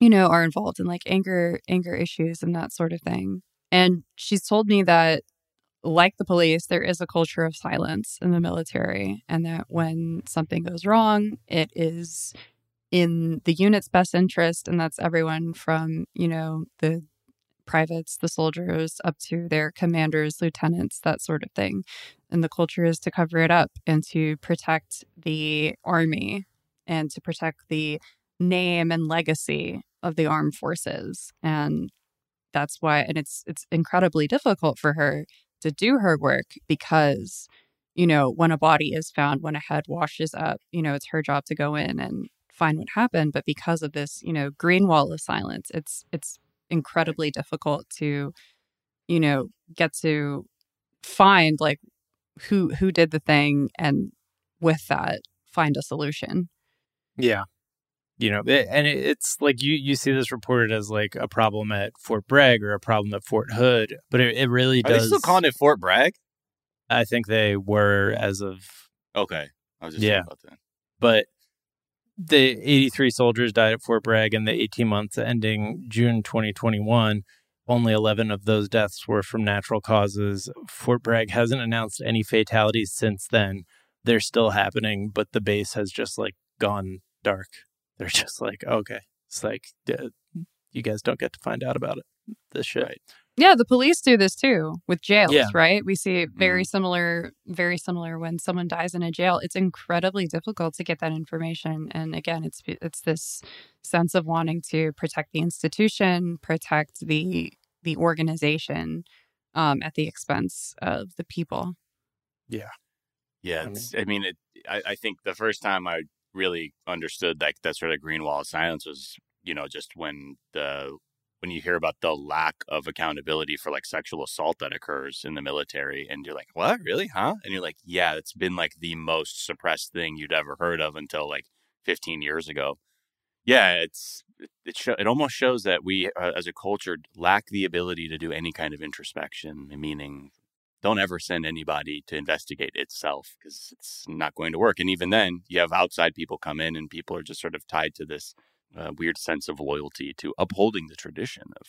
you know are involved in like anger anger issues and that sort of thing. And she's told me that like the police, there is a culture of silence in the military, and that when something goes wrong, it is in the unit's best interest, and that's everyone from, you know, the privates, the soldiers, up to their commanders, lieutenants, that sort of thing. And the culture is to cover it up and to protect the army and to protect the name and legacy of the armed forces. And that's why, and it's it's incredibly difficult for her to do her work because you know when a body is found when a head washes up you know it's her job to go in and find what happened. But because of this you know green wall of silence it's it's incredibly difficult to you know get to find like who who did the thing and with that find a solution. Yeah. You know, it, and it, it's like you you see this reported as like a problem at Fort Bragg or a problem at Fort Hood, but it, it really Are does. they still calling it Fort Bragg? I think they were as of, Okay, I was just Yeah. about that. but the 83 soldiers died at Fort Bragg in the 18 months ending June 2021. Only 11 of those deaths were from natural causes. Fort Bragg hasn't announced any fatalities since then. They're still happening, but the base has just like gone dark. They're just like, okay, it's like you guys don't get to find out about it. This shit. Right. Yeah, the police do this too with jails, Yeah. right? We see very similar, very similar when someone dies in a jail. It's incredibly difficult to get that information, and again, it's it's this sense of wanting to protect the institution, protect the the organization, um, at the expense of the people. Yeah, I it's, I mean, it, I, I think the first time I really understood like that sort of green wall of silence was, you know, just when the when you hear about the lack of accountability for like sexual assault that occurs in the military, and you're like, what, really, huh? And you're like, yeah, it's been like the most suppressed thing you'd ever heard of until like 15 years ago. Yeah, it's it show, it almost shows that we uh, as a culture lack the ability to do any kind of introspection, meaning don't ever send anybody to investigate itself because it's not going to work. And even then, you have outside people come in, and people are just sort of tied to this uh, weird sense of loyalty to upholding the tradition of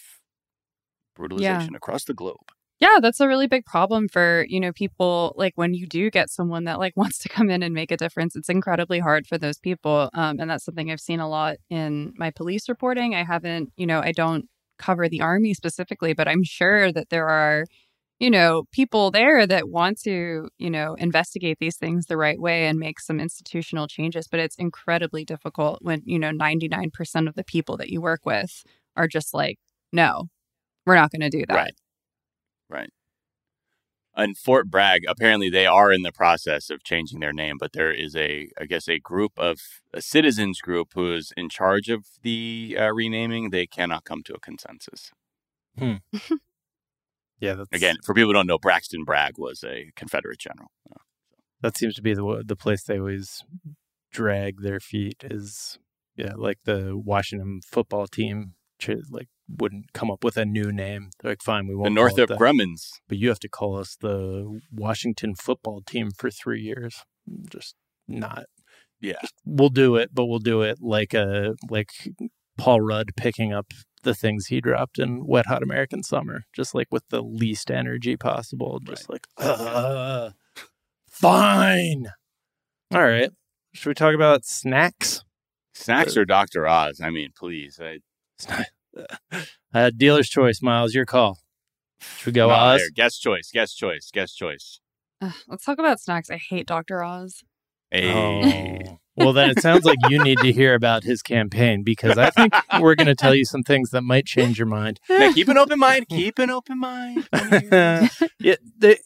brutalization across the globe. Yeah, that's a really big problem for, you know, people like when you do get someone that like wants to come in and make a difference, it's incredibly hard for those people. Um, and that's something I've seen a lot in my police reporting. I haven't, you know, I don't cover the army specifically, but I'm sure that there are, you know, people there that want to, you know, investigate these things the right way and make some institutional changes. But it's incredibly difficult when, you know, 99% of the people that you work with are just like, no, we're not going to do that. Right. Right. And Fort Bragg, apparently they are in the process of changing their name, but there is a, I guess, a group of a citizens group who is in charge of the uh, renaming. They cannot come to a consensus. Yeah, that's, Again, for people who don't know, Braxton Bragg was a Confederate general. that seems to be the the place they always drag their feet is yeah like the washington football team like wouldn't come up with a new name they're like fine we won't The Northrop Grumman's. but you have to call us the washington football team for three years just not Yeah. we'll do it but we'll do it like a like paul rudd picking up the things he dropped in wet hot american summer just like with the least energy possible just like uh, fine all right should we talk about snacks Snacks or Dr. Oz? I mean, please. I, uh, dealer's choice miles your call should we go No, oz here, guest choice, guest choice, guest choice. Ugh, let's talk about snacks. I hate Dr. Oz. Hey. Oh. Well, then it sounds like you need to hear about his campaign because I think we're going to tell you some things that might change your mind. Now, keep an open mind. Keep an open mind. yeah, they,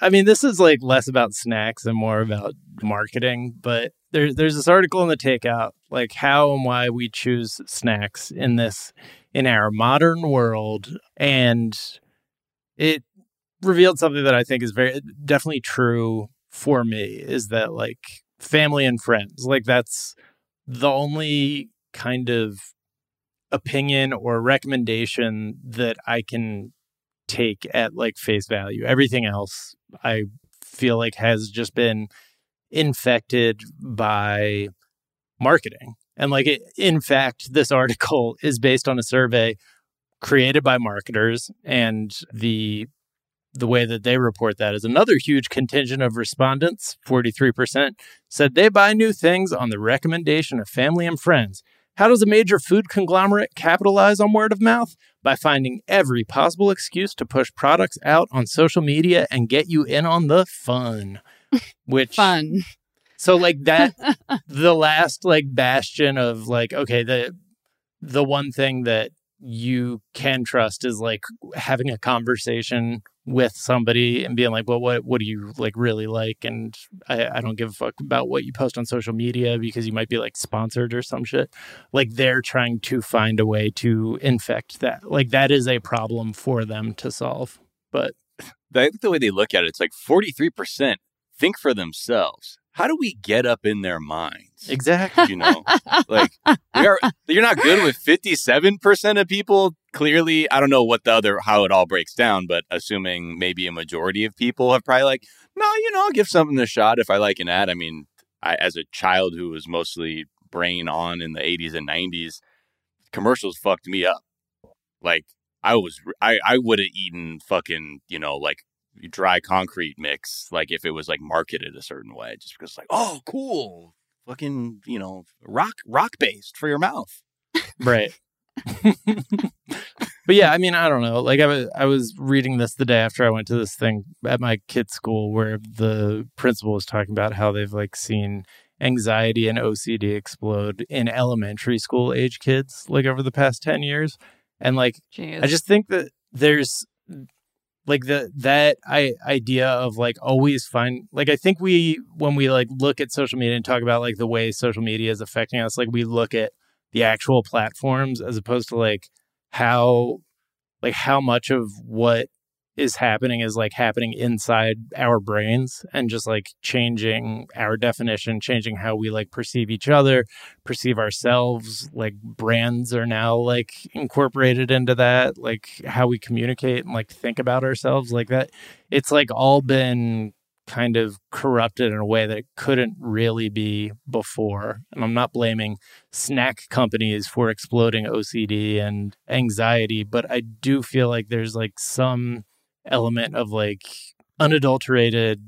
I mean, this is like less about snacks and more about marketing. But there, there's this article in the Takeout, like how and why we choose snacks in this in our modern world, and it revealed something that I think is very definitely true for me. Is that like family and friends? Like that's the only kind of opinion or recommendation that I can take at like face value. Everything else I feel like has just been infected by marketing. And like it, in fact, this article is based on a survey created by marketers and the the way that they report that is another huge contingent of respondents, 43%, said they buy new things on the recommendation of family and friends. How does a major food conglomerate capitalize on word of mouth? By finding every possible excuse to push products out on social media and get you in on the fun. Which Fun. so like that the last like bastion of like okay, the the one thing that you can trust is like having a conversation with somebody and being like, well, what what do you like really like? And I, I don't give a fuck about what you post on social media because you might be like sponsored or some shit. Like they're trying to find a way to infect that. Like that is a problem for them to solve. But I think the way they look at it, it's like 43% think for themselves. How do we get up in their minds? Exactly. You know, like we are. You're not good with 57 percent of people. Clearly, I don't know what the other how it all breaks down, but assuming maybe a majority of people have probably like, no, you know, I'll give something a shot if I like an ad. I mean, I, as a child who was mostly brain on in the 80s and 90s, commercials fucked me up. Like I was, I I would have eaten fucking, you know, like dry concrete mix, like if it was like marketed a certain way, just because like, oh, cool, fucking, you know, rock rock based for your mouth. right. but yeah, I mean, I don't know. Like I was, I was reading this the day after I went to this thing at my kid's school where the principal was talking about how they've like seen anxiety and OCD explode in elementary school age kids like over the past 10 years. And like Jeez. I just think that there's like the that I idea of like always find like I think we when we like look at social media and talk about like the way social media is affecting us, like we look at the actual platforms as opposed to like how like how much of what is happening is like happening inside our brains and just like changing our definition, changing how we like perceive each other, perceive ourselves. Like brands are now like incorporated into that, like how we communicate and like think about ourselves like that. It's like all been kind of corrupted in a way that it couldn't really be before. And I'm not blaming snack companies for exploding OCD and anxiety, but I do feel like there's like some element of like unadulterated,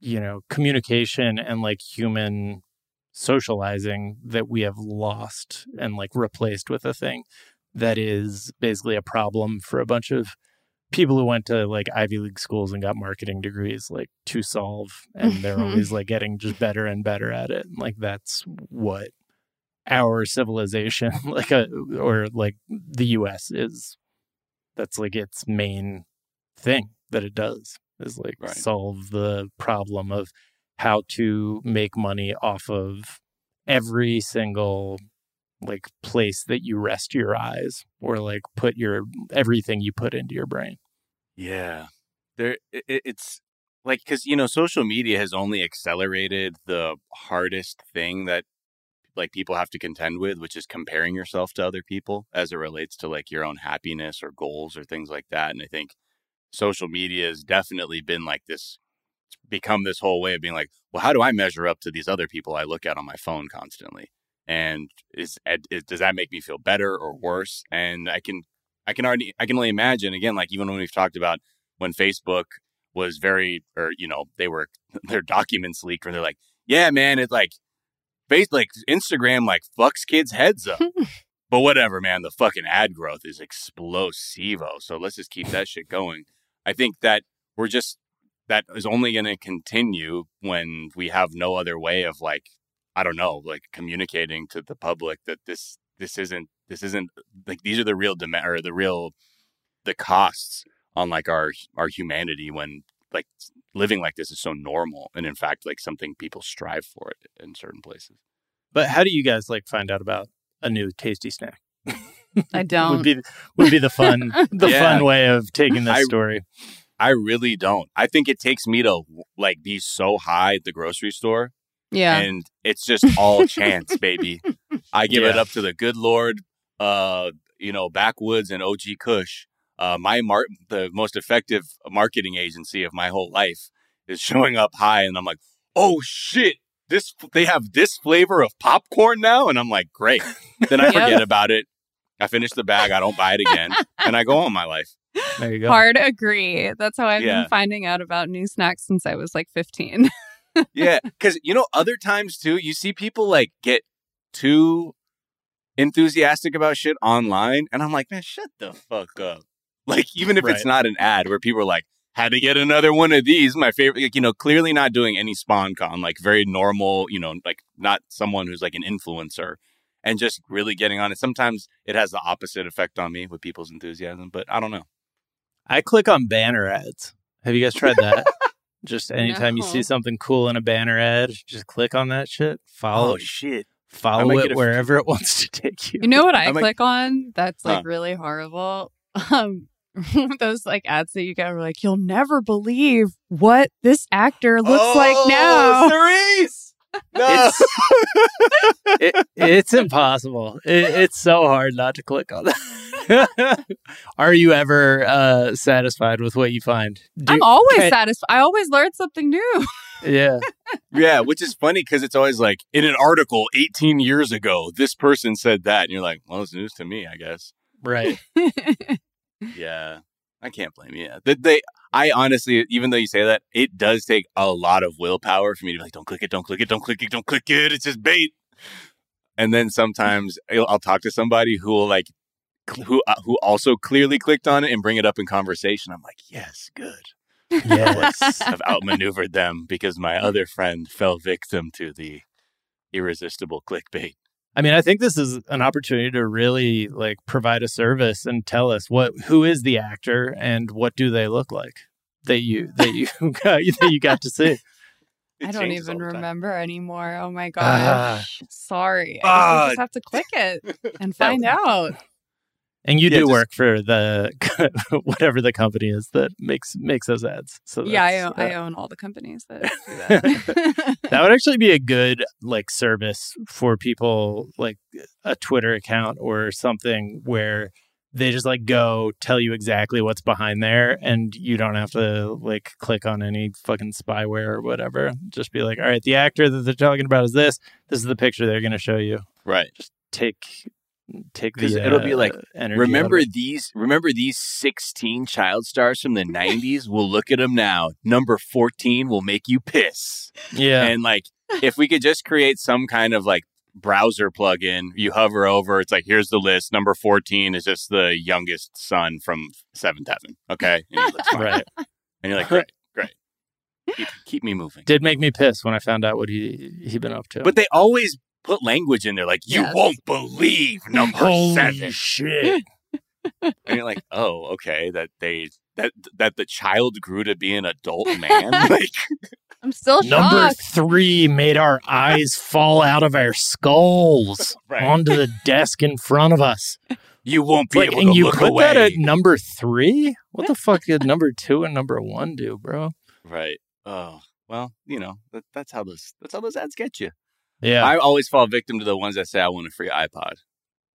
you know, communication and like human socializing that we have lost and like replaced with a thing that is basically a problem for a bunch of people who went to like Ivy League schools and got marketing degrees like to solve and they're mm-hmm. always like getting just better and better at it. Like that's what our civilization like a or like the US is that's like its main thing that it does is like Right. solve the problem of how to make money off of every single like place that you rest your eyes or like put your everything you put into your brain. Yeah. There it, it- it's like cuz you know social media has only accelerated the hardest thing that like people have to contend with, which is comparing yourself to other people as it relates to like your own happiness or goals or things like that. And I think social media has definitely been like this it's become this whole way of being like, well, how do I measure up to these other people I look at on my phone constantly? And is, is does that make me feel better or worse? And I can I can already I can only imagine again, like even when we've talked about when Facebook was very or you know, they were their documents leaked and they're like, Yeah, man, it's like face like Instagram like fucks kids' heads up. but whatever, man, the fucking ad growth is explosivo. So let's just keep that shit going. I think that we're just that is only gonna continue when we have no other way of like I don't know, like communicating to the public that this this isn't this isn't like these are the real demand or the real the costs on like our our humanity when like living like this is so normal and in fact like something people strive for it in certain places. But how do you guys like find out about a new tasty snack? I don't. would be would be the fun the Yeah. fun way of taking this I- story. I really don't. I think it takes me to like be so high at the grocery store yeah. and it's just all chance, baby. I give it up to the good Lord, uh, you know, backwoods and OG Kush. Uh, my mar- the most effective marketing agency of my whole life is showing up high, and I'm like, oh shit, this they have this flavor of popcorn now, and I'm like, great. Then I Yep. forget about it. I finish the bag, I don't buy it again, and I go on my life. There you go. Hard agree. That's how I've Yeah. been finding out about new snacks since I was like 15. yeah, because you know, other times too, you see people like get too enthusiastic about shit online, and I'm like, man, shut the fuck up. Like, even if it's not an ad where people are like, had to get another one of these, my favorite, like, you know, clearly not doing any sponcon, like very normal, you know, like not someone who's like an influencer. And just really getting on it. Sometimes it has the opposite effect on me with people's enthusiasm, but I don't know. I click on banner ads. Have you guys tried that? just anytime you see something cool in a banner ad, just click on that shit. Follow Oh, shit. Follow it a- wherever it wants to take you. You know what I I'm like- click on? That's like Huh. really horrible. Um, those like ads that you get are like, you'll never believe what this actor looks like Oh, now. Cerise! No. It, it's impossible. It, it's so hard not to click on that. Are you ever uh, satisfied with what you find? Do- I'm always can- satisfied. I always learn something new. Yeah. yeah, which is funny because it's always like in an article 18 years ago, this person said that, and you're like, well, it's news to me, I guess. Right. Yeah, I can't blame you. Yeah, that they. I honestly, even though you say that, it does take a lot of willpower for me to be like, don't click it, don't click it, don't click it, don't click it. It's just bait. And then sometimes I'll, I'll talk to somebody who will like, cl- who uh, who also clearly clicked on it and bring it up in conversation. I'm like, yes, good. Yes. I've outmaneuvered them because my other friend fell victim to the irresistible clickbait. I mean, I think this is an opportunity to really like provide a service and tell us what who is the actor and what do they look like that you that you got that you got to see. It I don't even the time. remember anymore. Oh my Ah. gosh. Sorry. I Ah. just have to click it and find out. And you Yeah, do just- work for the whatever the company is that makes makes those ads. So Yeah, I that's- own, I own all the companies that do that. that would actually be a good like service for people like a Twitter account or something where they just like go tell you exactly what's behind there and you don't have to like click on any fucking spyware or whatever. Just be like, all right, the actor that they're talking about is this. This is the picture they're going to show you. Right. Just take take the it'll be like, energy Remember these remember these 16 child stars from the 90s? We'll look at them now. Number 14 will make you piss. yeah. And like if we could just create some kind of like browser plugin, you hover over, it's like here's the list. Number 14 is just the youngest son from 7th Heaven. Okay? And he looks fine. right. And you're like, great, great. Keep, keep me moving. Did make me piss when I found out what he he'd been up to. But they always put language in there like, you Yes. won't believe number Holy seven. shit. and you're like, oh, okay, that they that that the child grew to be an adult man. like, I'm still shocked. Number shocked. three made our eyes fall out of our skulls Right. onto the desk in front of us. you won't It's be like, able and to you look put away. that at number three? What the fuck did number two and number one do, bro? right. Oh, well, you know, that, that's how those that's how those ads get you. Yeah. I always fall victim to the ones that say I want a free iPod.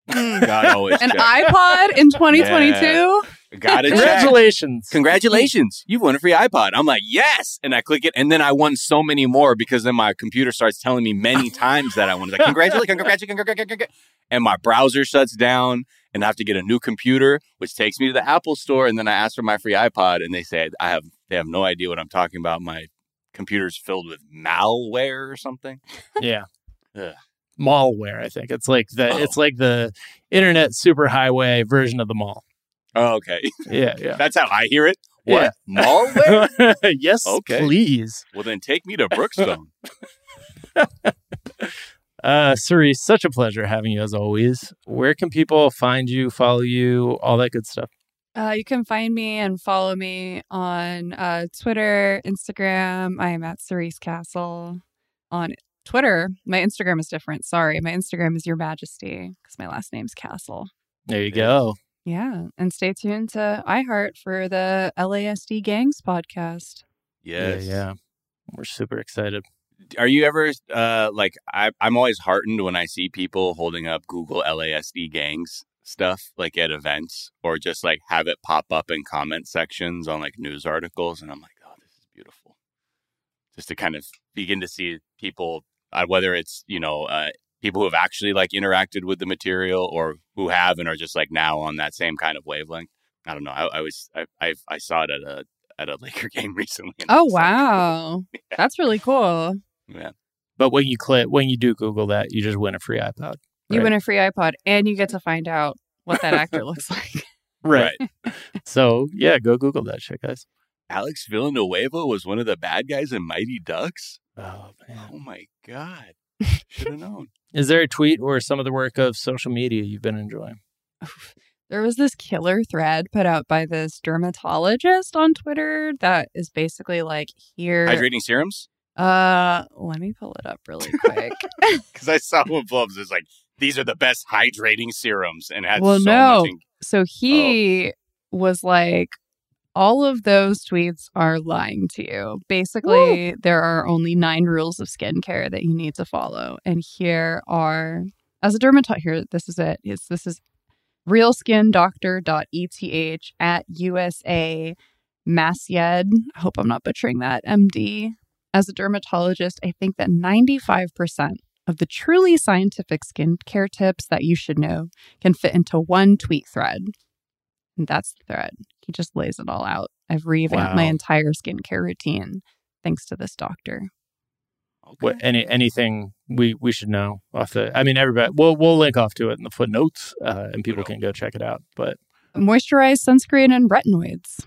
Hmm. God always An check. iPod in 2022? Gotta check. Congratulations. Congratulations, you've won a free iPod. I'm like, yes, and I click it, and then I won so many more because then my computer starts telling me many times that I won. It's like, congratulations, congratulations, congratulations, and my browser shuts down, and I have to get a new computer, which takes me to the Apple Store, and then I ask for my free iPod, and they say I have they have no idea what I'm talking about. My computer's filled with malware or something. Yeah. Ugh. Malware, I think. It's like the Oh. it's like the internet superhighway version of the mall. Oh, okay, Yeah, yeah. that's how I hear it. Yeah. What malware? yes, Okay. please. well, then take me to Brookstone. Uh, Cerise, such a pleasure having you as always. Where can people find you, follow you, all that good stuff? Uh, you can find me and follow me on uh, Twitter, Instagram. I am at Cerise Castle. On Twitter, my Instagram is different. Sorry, my Instagram is Your Majesty because my last name's Castle. There you go. Yeah, and stay tuned to iHeart for the LASD Gangs podcast. Yes. Yeah, yeah. We're super excited. are you ever uh like I, i'm always heartened when i see people holding up google lasd gangs stuff like at events or just like have it pop up in comment sections on like news articles and i'm like oh this is beautiful just to kind of begin to see people uh, whether it's you know uh people who have actually like interacted with the material or who have and are just like now on that same kind of wavelength i don't know i, I was I, I i saw it at a at a laker game recently Oh was like, wow, that's really cool. yeah But when you click, when you do Google that, you just win a free iPod. You win a free iPod, and you get to find out what that actor looks like. right So yeah, go Google that shit, guys. Alex Villanueva was one of the bad guys in Mighty Ducks. Oh man. Oh my god! Should have known. Is there a tweet or some of the work of social media you've been enjoying? There was this killer thread put out by this dermatologist on Twitter that is basically like here. Hydrating serums? Uh, let me pull it up really quick. Because I saw one blow up. It's like these are the best hydrating serums, and had Well, so no. In- so he was like, all of those tweets are lying to you. Basically, Woo! there are only nine rules of skincare that you need to follow. And here are, as a dermatologist, here, this is it. It's, this is realskindoctor.eth at USA Masyed. I hope I'm not butchering that, MD. As a dermatologist, I think that 95% of the truly scientific skincare tips that you should know can fit into one tweet thread. And that's the thread. He just lays it all out. I've revamped wow. my entire skincare routine thanks to this doctor. Okay. What any anything we we should know off the? I mean, everybody. We'll we'll link off to it in the footnotes, uh, and people can go check it out. But moisturize, sunscreen and retinoids.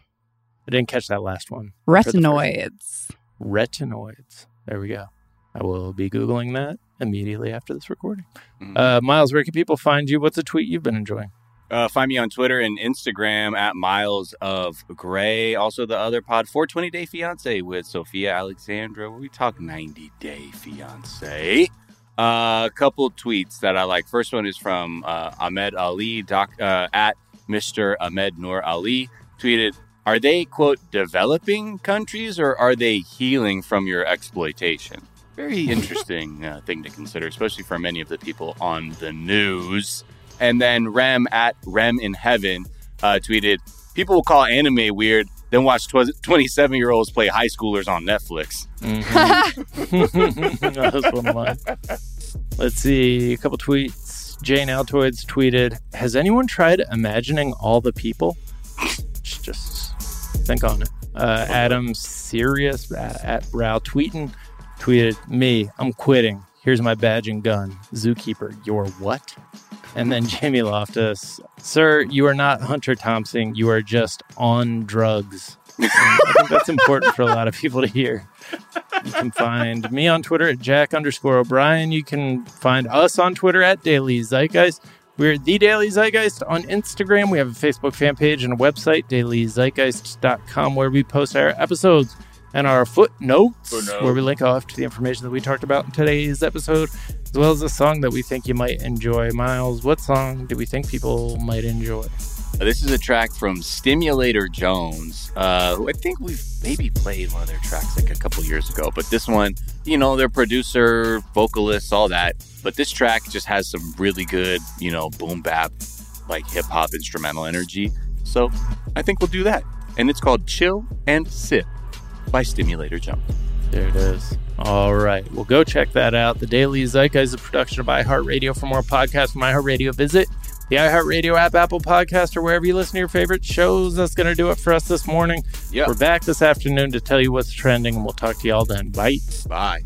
I didn't catch that last one. Retinoids. Retinoids. There we go. I will be googling that immediately after this recording. Mm-hmm. Uh, Miles, where can people find you? What's a tweet you've been enjoying? Uh, find me on Twitter and Instagram at Miles of Gray. Also, the other pod, 420 Day Fiance with Sophia Alexandra, we talk 90 Day Fiance. Uh, a couple tweets that I like. First one is from uh, Ahmed Ali, doc, uh, at Mr. Ahmed Noor Ali. Tweeted, Are they, quote, developing countries or are they healing from your exploitation? Very interesting uh, thing to consider, especially for many of the people on the news. And then Rem at Rem in Heaven uh, tweeted, People will call anime weird, then watch 27 year olds play high schoolers on Netflix. Mm-hmm. that was one of mine. Let's see, a couple tweets. Jane Altoids tweeted, Has anyone tried imagining all the people? Just think on it. Uh, Adam Serious at, at Brow tweeting tweeted, Me, I'm quitting. Here's my badge and gun. Zookeeper, you're what? And then Jamie Loftus, sir, you are not Hunter Thompson. You are just on drugs. I think that's important for a lot of people to hear. You can find me on Twitter at Jack underscore O'Brien. You can find us on Twitter at Daily Zeitgeist. We're The Daily Zeitgeist on Instagram. We have a Facebook fan page and a website, dailyzeitgeist.com, where we post our episodes and our footnotes, Footnote. where we link off to the information that we talked about in today's episode, as well as a song that we think you might enjoy. Miles, what song do we think people might enjoy? Uh, this is a track from Stimulator Jones, uh, who I think we've maybe played one of their tracks like a couple years ago. But this one, you know, their producer, vocalist, all that. But this track just has some really good, you know, boom bap, like hip hop instrumental energy. So I think we'll do that. And it's called Chill and Sip by Stimulator Jump. There it is. All right. Well, go check that out. The Daily Zeitgeist is a production of iHeartRadio. For more podcasts from iHeartRadio, visit the iHeartRadio app, Apple Podcast, or wherever you listen to your favorite shows. That's going to do it for us this morning. Yep. We're back this afternoon to tell you what's trending, and we'll talk to y'all then. Bye. Bye.